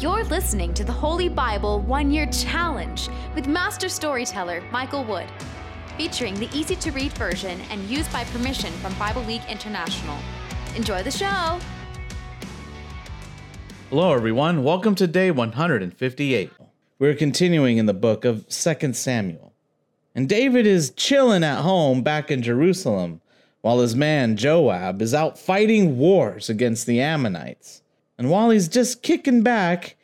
You're listening to the Holy Bible One Year Challenge with Master Storyteller Michael Wood, featuring the easy to read version and used by permission from Bible League International. Enjoy the show! Hello, everyone. Welcome to day 158. We're continuing in the book of 2 Samuel. And David is chilling at home back in Jerusalem while his man Joab is out fighting wars against the Ammonites. And while he's just kicking back,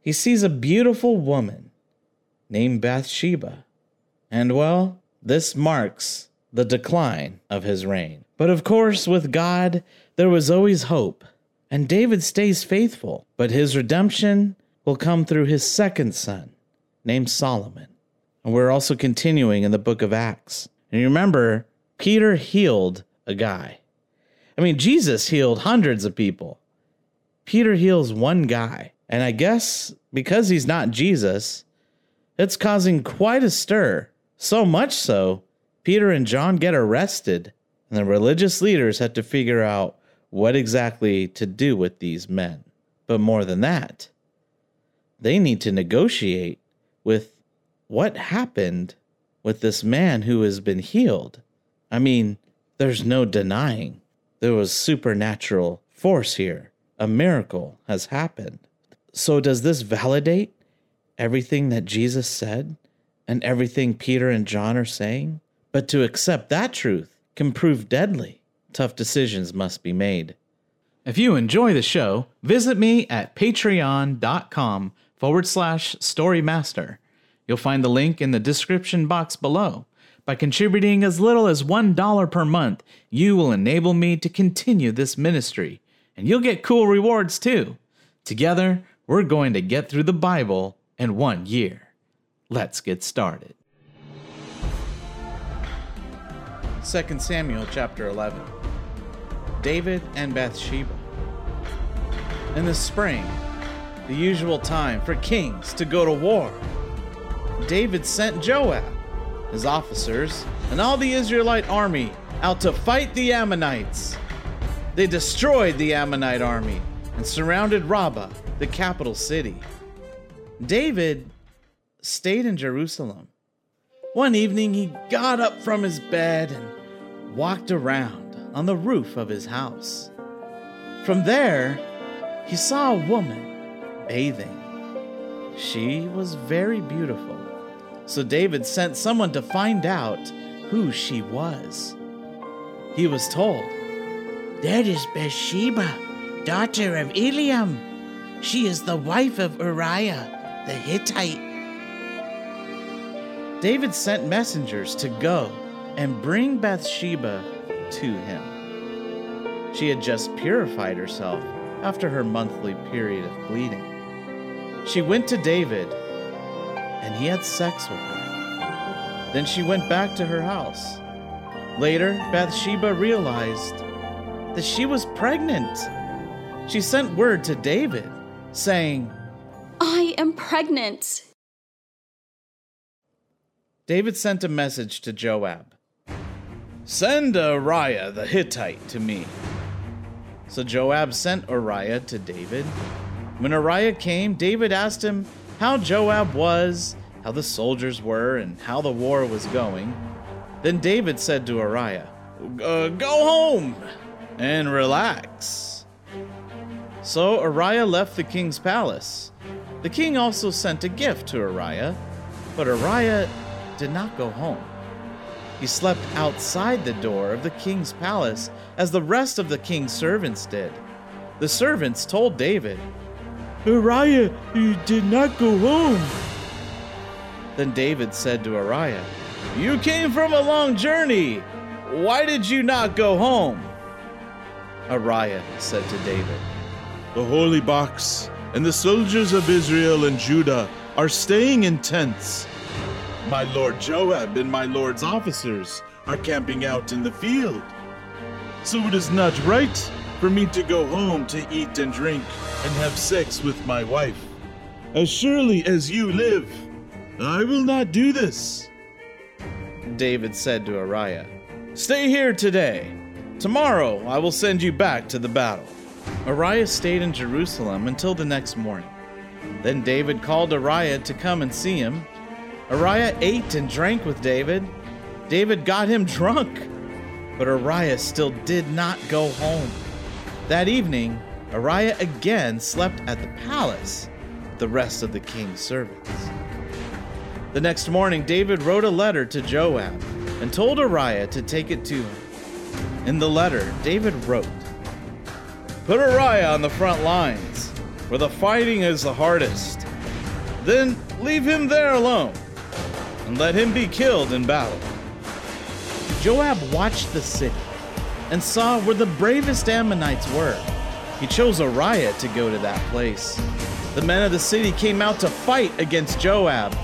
he sees a beautiful woman named Bathsheba. And well, this marks the decline of his reign. But of course, with God, there was always hope. And David stays faithful, but his redemption will come through his second son, named Solomon. And we're also continuing in the book of Acts. And you remember, Peter healed a guy. I mean, Jesus healed hundreds of people. Peter heals one guy. And I guess because he's not Jesus, it's causing quite a stir. So much so, Peter and John get arrested, and the religious leaders have to figure out what exactly to do with these men. But more than that, they need to negotiate with what happened with this man who has been healed. I mean, there's no denying there was supernatural force here. A miracle has happened. So, does this validate everything that Jesus said and everything Peter and John are saying? But to accept that truth can prove deadly. Tough decisions must be made. If you enjoy the show, visit me at patreon.com forward slash storymaster. You'll find the link in the description box below. By contributing as little as $1 per month, you will enable me to continue this ministry, and you'll get cool rewards too. Together, we're going to get through the Bible in one year. Let's get started. 2 Samuel chapter 11 David and Bathsheba. In the spring, the usual time for kings to go to war, David sent Joab, his officers, and all the Israelite army out to fight the Ammonites. They destroyed the Ammonite army and surrounded Rabbah the capital city. David stayed in Jerusalem. One evening, he got up from his bed and walked around on the roof of his house. From there, he saw a woman bathing. She was very beautiful, so David sent someone to find out who she was. He was told, That is Bathsheba, daughter of Eliam. She is the wife of Uriah the Hittite. David sent messengers to go and bring Bathsheba to him. She had just purified herself after her monthly period of bleeding. She went to David, and he had sex with her. Then she went back to her house. Later, Bathsheba realized that she was pregnant. She sent word to David saying, I am pregnant. David sent a message to Joab Send Uriah the Hittite to me. So Joab sent Uriah to David. When Uriah came, David asked him how Joab was, how the soldiers were, and how the war was going. Then David said to Uriah, uh, Go home and relax. So Uriah left the king's palace. The king also sent a gift to Uriah, but Uriah did not go home. He slept outside the door of the king's palace as the rest of the king's servants did. The servants told David, Uriah you did not go home. Then David said to Uriah, You came from a long journey. Why did you not go home? Uriah said to David, The holy box and the soldiers of Israel and Judah are staying in tents. My lord Joab and my lord's officers are camping out in the field. So it is not right for me to go home to eat and drink and have sex with my wife. As surely as you live, I will not do this. David said to Uriah, Stay here today. Tomorrow I will send you back to the battle. Uriah stayed in Jerusalem until the next morning. Then David called Uriah to come and see him. Uriah ate and drank with David. David got him drunk, but Uriah still did not go home. That evening, Uriah again slept at the palace with the rest of the king's servants. The next morning, David wrote a letter to Joab and told Uriah to take it to him. In the letter, David wrote, Put Uriah on the front lines, where the fighting is the hardest. Then leave him there alone, and let him be killed in battle. Joab watched the city and saw where the bravest Ammonites were. He chose Uriah to go to that place. The men of the city came out to fight against Joab.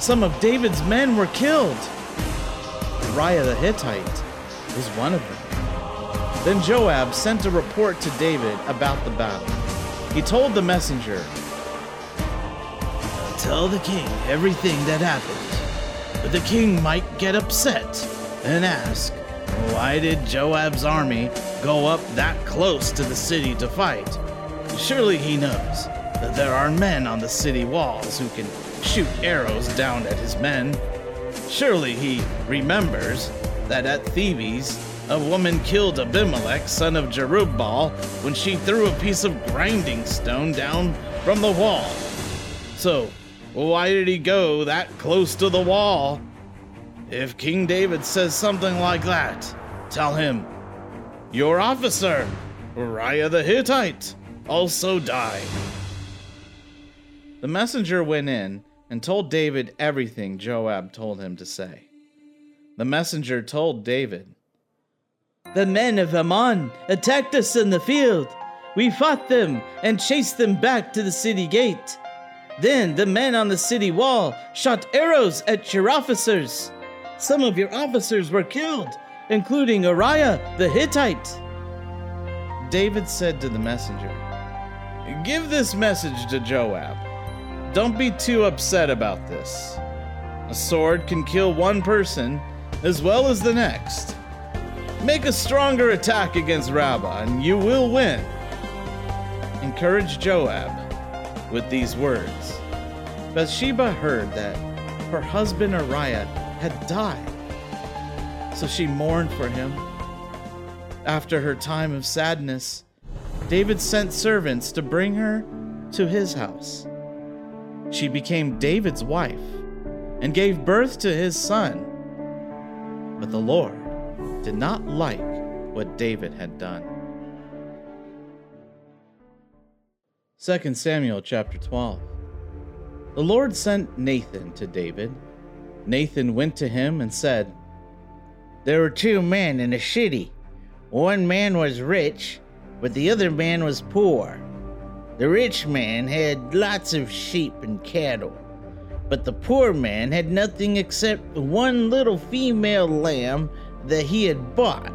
Some of David's men were killed. Uriah the Hittite was one of them. Then Joab sent a report to David about the battle. He told the messenger, Tell the king everything that happened. But the king might get upset and ask, Why did Joab's army go up that close to the city to fight? Surely he knows that there are men on the city walls who can shoot arrows down at his men. Surely he remembers that at Thebez a woman killed Abimelech, son of Jerubbaal, when she threw a piece of grinding stone down from the wall. So, why did he go that close to the wall? If King David says something like that, tell him, Your officer, Uriah the Hittite, also died. The messenger went in and told David everything Joab told him to say. The messenger told David, The men of Ammon attacked us in the field. We fought them and chased them back to the city gate. Then the men on the city wall shot arrows at your officers. Some of your officers were killed, including Uriah the Hittite. David said to the messenger, Give this message to Joab. Don't be too upset about this. A sword can kill one person as well as the next. Make a stronger attack against Rabbah, and you will win. Encourage Joab with these words. Bathsheba heard that her husband Uriah had died, so she mourned for him. After her time of sadness, David sent servants to bring her to his house. She became David's wife and gave birth to his son. But the Lord did not like what David had done. 2 Samuel chapter 12. The Lord sent Nathan to David. Nathan went to him and said, There were two men in a city. One man was rich, but the other man was poor. The rich man had lots of sheep and cattle, but the poor man had nothing except one little female lamb that he had bought.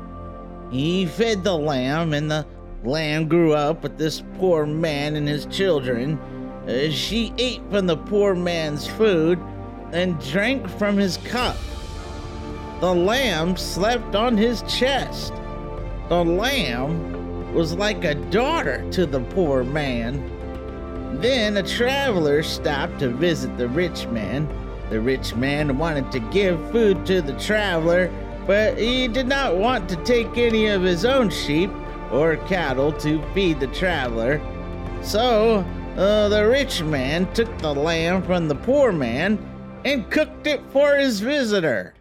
He fed the lamb, and the lamb grew up with this poor man and his children. Uh, she ate from the poor man's food and drank from his cup. The lamb slept on his chest. The lamb was like a daughter to the poor man. Then a traveler stopped to visit the rich man. The rich man wanted to give food to the traveler, but he did not want to take any of his own sheep or cattle to feed the traveler. So uh, the rich man took the lamb from the poor man and cooked it for his visitor.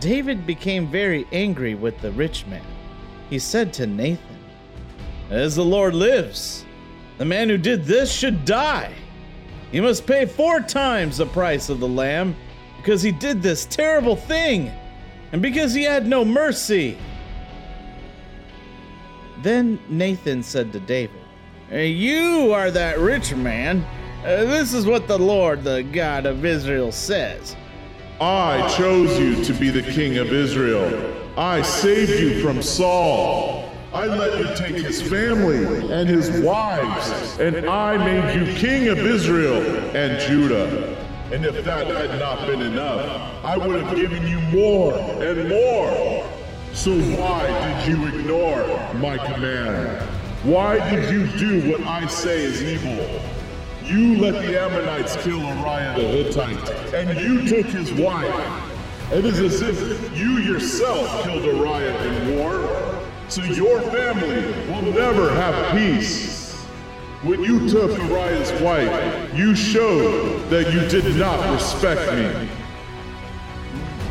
David became very angry with the rich man. He said to Nathan, As the Lord lives, the man who did this should die. He must pay four times the price of the lamb because he did this terrible thing and because he had no mercy. Then Nathan said to David, You are that rich man. Uh, this is what the Lord, the God of Israel, says. I chose you to be the king of Israel. I saved you from Saul. I let you take his family and his wives, and I made you king of Israel and Judah. And if that had not been enough, I would have given you more and more. So why did you ignore my command? Why did you do what I say is evil? You let the Ammonites kill Uriah the Hittite, and you took his wife. It is as if you yourself killed Uriah in war, so your family will never have peace. When you took Uriah's wife, you showed that you did not respect me.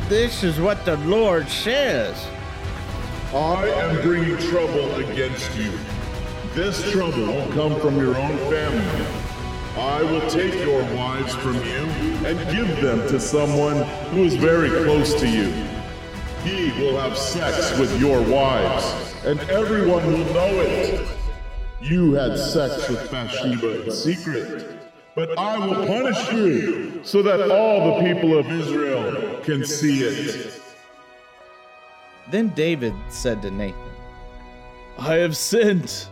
This is what the Lord says. I am bringing trouble against you. This trouble will come from your own family. I will take your wives from you and give them to someone who is very close to you. He will have sex with your wives, and everyone will know it. You had sex with Bathsheba in secret, but I will punish you so that all the people of Israel can see it. Then David said to Nathan, I have sinned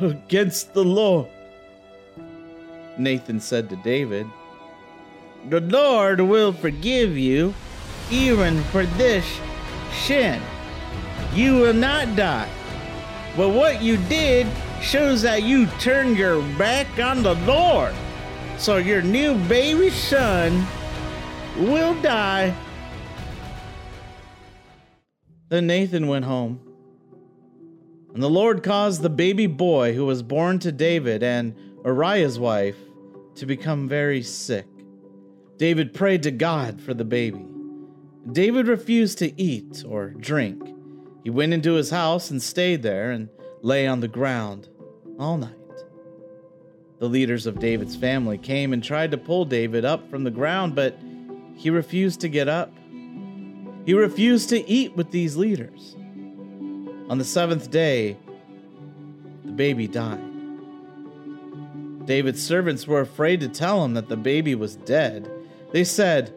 against the Lord. Nathan said to David, The Lord will forgive you even for this sin. You will not die. But what you did shows that you turned your back on the Lord. So your new baby son will die. Then Nathan went home. And the Lord caused the baby boy who was born to David and Uriah's wife to become very sick. David prayed to God for the baby. David refused to eat or drink. He went into his house and stayed there and lay on the ground all night. The leaders of David's family came and tried to pull David up from the ground, but he refused to get up. He refused to eat with these leaders. On the seventh day, the baby died. David's servants were afraid to tell him that the baby was dead. They said,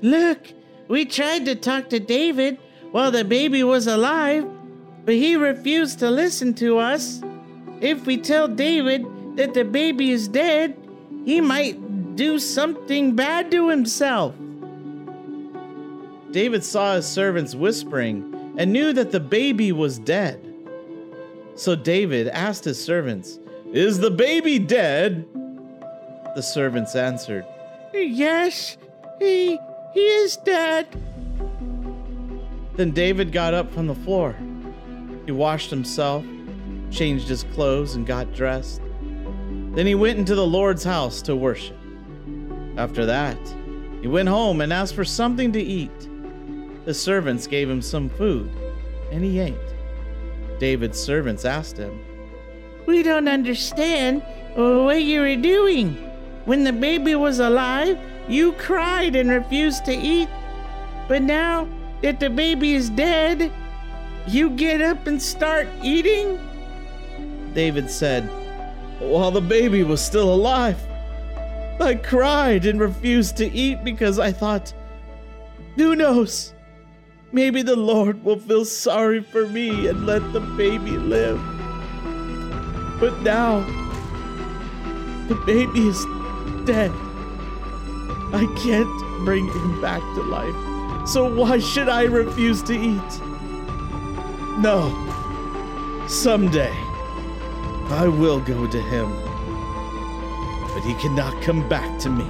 Look, we tried to talk to David while the baby was alive, but he refused to listen to us. If we tell David that the baby is dead, he might do something bad to himself. David saw his servants whispering and knew that the baby was dead. So David asked his servants, Is the baby dead? The servants answered, Yes, he, he is dead. Then David got up from the floor. He washed himself, changed his clothes, and got dressed. Then he went into the Lord's house to worship. After that, he went home and asked for something to eat. The servants gave him some food, and he ate. David's servants asked him, We don't understand what you were doing. When the baby was alive, you cried and refused to eat. But now that the baby is dead, you get up and start eating? David said, While the baby was still alive, I cried and refused to eat because I thought, Who knows? Maybe the Lord will feel sorry for me and let the baby live. But now, the baby is dead. I can't bring him back to life. So why should I refuse to eat? No. Someday, I will go to him. But he cannot come back to me.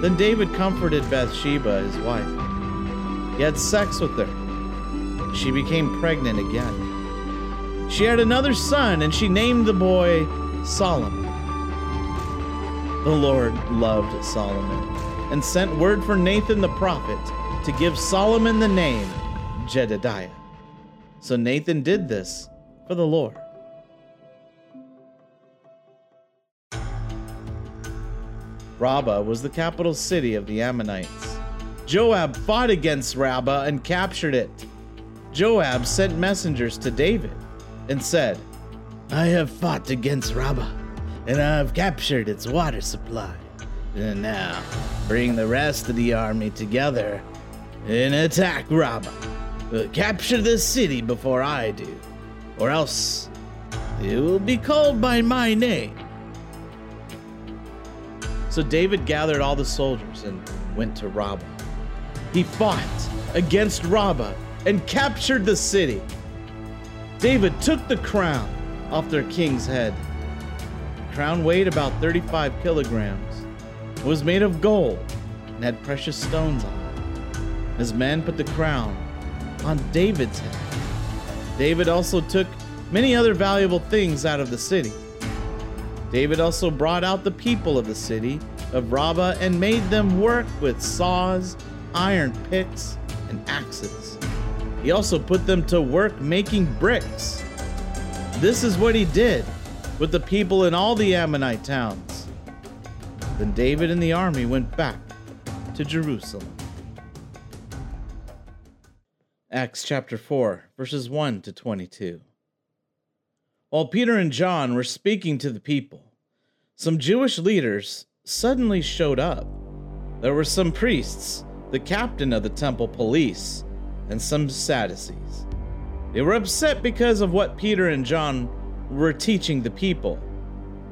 Then David comforted Bathsheba, his wife. He had sex with her. She became pregnant again. She had another son, and she named the boy Solomon. The Lord loved Solomon and sent word for Nathan the prophet to give Solomon the name Jedidiah. So Nathan did this for the Lord. Rabbah was the capital city of the Ammonites. Joab fought against Rabbah and captured it. Joab sent messengers to David and said, I have fought against Rabbah, and I have captured its water supply. And now bring the rest of the army together and attack Rabbah. But capture the city before I do, or else it will be called by my name. So David gathered all the soldiers and went to Rabbah. He fought against Rabbah and captured the city. David took the crown off their king's head. The crown weighed about 35 kilograms. It was made of gold and had precious stones on it. His men put the crown on David's head. David also took many other valuable things out of the city. David also brought out the people of the city of Rabbah and made them work with saws, iron picks, and axes. He also put them to work making bricks. This is what he did with the people in all the Ammonite towns. Then David and the army went back to Jerusalem. Acts chapter 4, verses 1 to 22. While Peter and John were speaking to the people, some Jewish leaders suddenly showed up. There were some priests, the captain of the temple police, and some Sadducees. They were upset because of what Peter and John were teaching the people.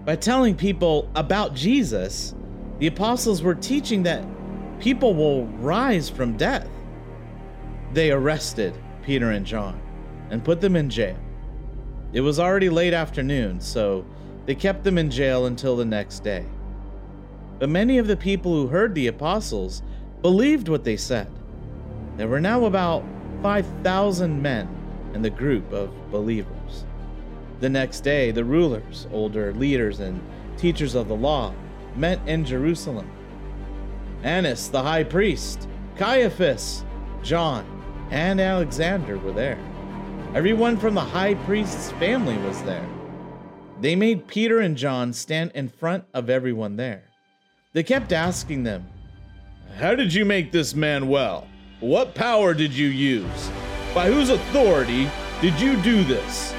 By telling people about Jesus, the apostles were teaching that people will rise from death they arrested Peter and John and put them in jail. It was already late afternoon, so they kept them in jail until the next day. But many of the people who heard the apostles believed what they said. There were now about 5,000 men in the group of believers. The next day, the rulers, older leaders, and teachers of the law met in Jerusalem. Annas, the high priest, Caiaphas, John, and Alexander were there. Everyone from the high priest's family was there. They made Peter and John stand in front of everyone there. They kept asking them, How did you make this man well? What power did you use? By whose authority did you do this?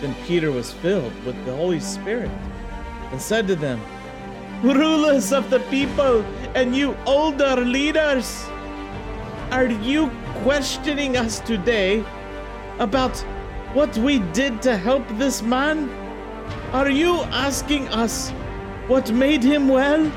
Then Peter was filled with the Holy Spirit and said to them, Rulers of the people and you older leaders, are you questioning us today about what we did to help this man? Are you asking us what made him well?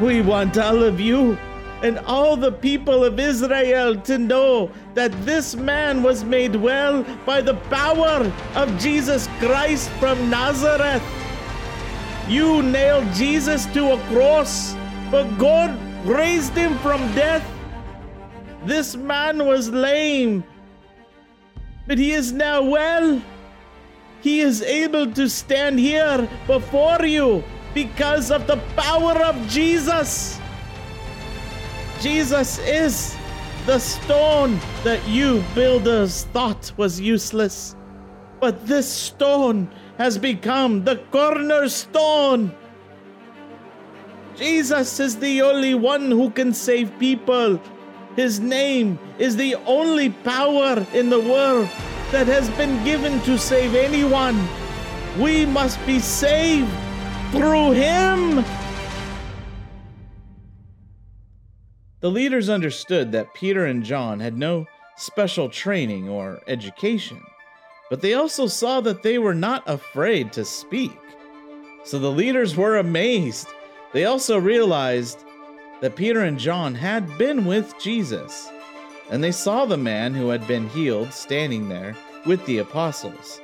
We want all of you and all the people of Israel to know that this man was made well by the power of Jesus Christ from Nazareth. You nailed Jesus to a cross, but God raised him from death this man was lame, but he is now well. He is able to stand here before you because of the power of Jesus. Jesus is the stone that you builders thought was useless. But this stone has become the cornerstone. Jesus is the only one who can save people his name is the only power in the world that has been given to save anyone. We must be saved through him. The leaders understood that Peter and John had no special training or education, but they also saw that they were not afraid to speak. So the leaders were amazed. They also realized that Peter and John had been with Jesus, and they saw the man who had been healed standing there with the apostles.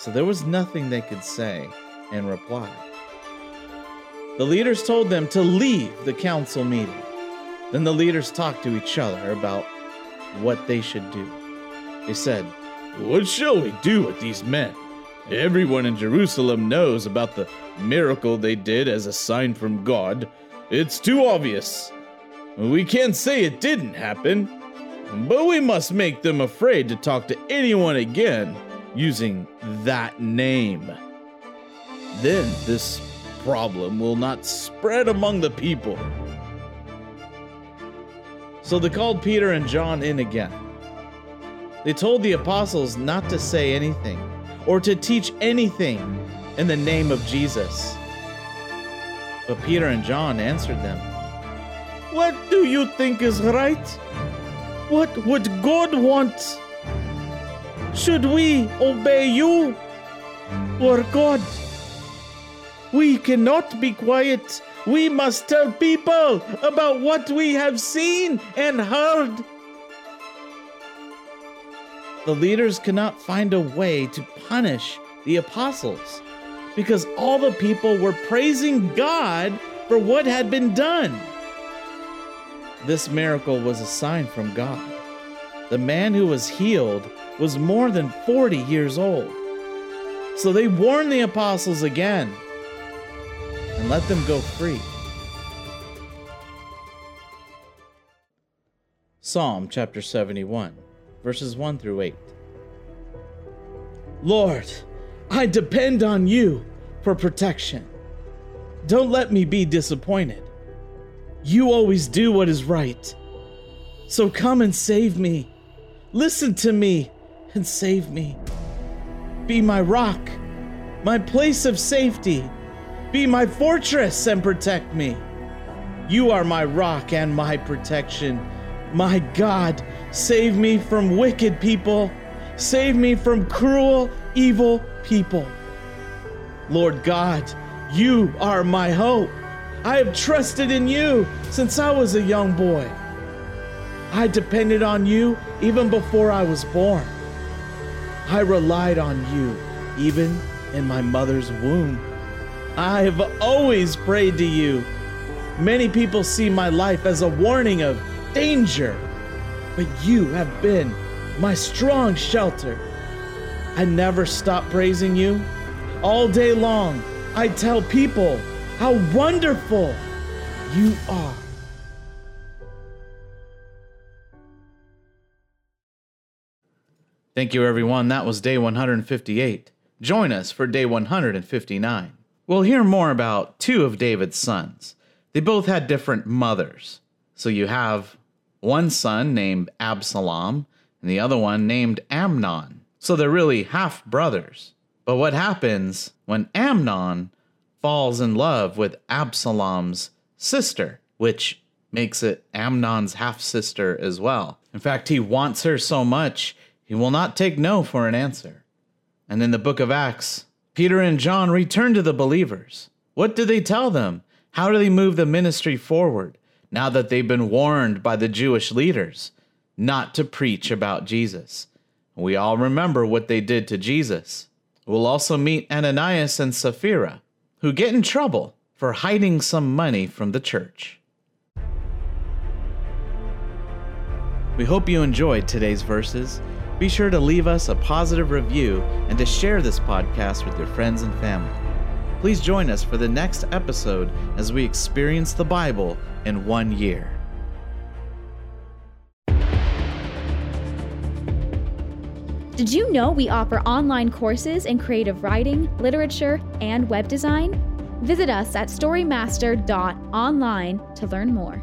So there was nothing they could say in reply. The leaders told them to leave the council meeting. Then the leaders talked to each other about what they should do. They said, What shall we do with these men? Everyone in Jerusalem knows about the miracle they did as a sign from God it's too obvious. We can't say it didn't happen, but we must make them afraid to talk to anyone again using that name. Then this problem will not spread among the people. So they called Peter and John in again. They told the apostles not to say anything or to teach anything in the name of Jesus. But Peter and John answered them, What do you think is right? What would God want? Should we obey you or God? We cannot be quiet. We must tell people about what we have seen and heard. the leaders cannot find a way to punish the apostles because all the people were praising God for what had been done. This miracle was a sign from God. The man who was healed was more than 40 years old. So they warned the apostles again and let them go free. Psalm chapter 71, verses 1 through 8. Lord, I depend on you for protection. Don't let me be disappointed. You always do what is right. So come and save me. Listen to me and save me. Be my rock, my place of safety. Be my fortress and protect me. You are my rock and my protection. My God, save me from wicked people. Save me from cruel, evil people. Lord God, you are my hope. I have trusted in you since I was a young boy. I depended on you even before I was born. I relied on you even in my mother's womb. I have always prayed to you. Many people see my life as a warning of danger, but you have been my strong shelter. I never stop praising you. All day long, I tell people how wonderful you are. Thank you, everyone. That was day 158. Join us for day 159. We'll hear more about two of David's sons. They both had different mothers. So you have one son named Absalom and the other one named Amnon. So they're really half brothers. But what happens when Amnon falls in love with Absalom's sister, which makes it Amnon's half sister as well? In fact, he wants her so much, he will not take no for an answer. And in the book of Acts, Peter and John return to the believers. What do they tell them? How do they move the ministry forward now that they've been warned by the Jewish leaders not to preach about Jesus? We all remember what they did to Jesus. We'll also meet Ananias and Sapphira, who get in trouble for hiding some money from the church. We hope you enjoyed today's verses. Be sure to leave us a positive review and to share this podcast with your friends and family. Please join us for the next episode as we experience the Bible in one year. Did you know we offer online courses in creative writing, literature, and web design? Visit us at storymaster.online to learn more.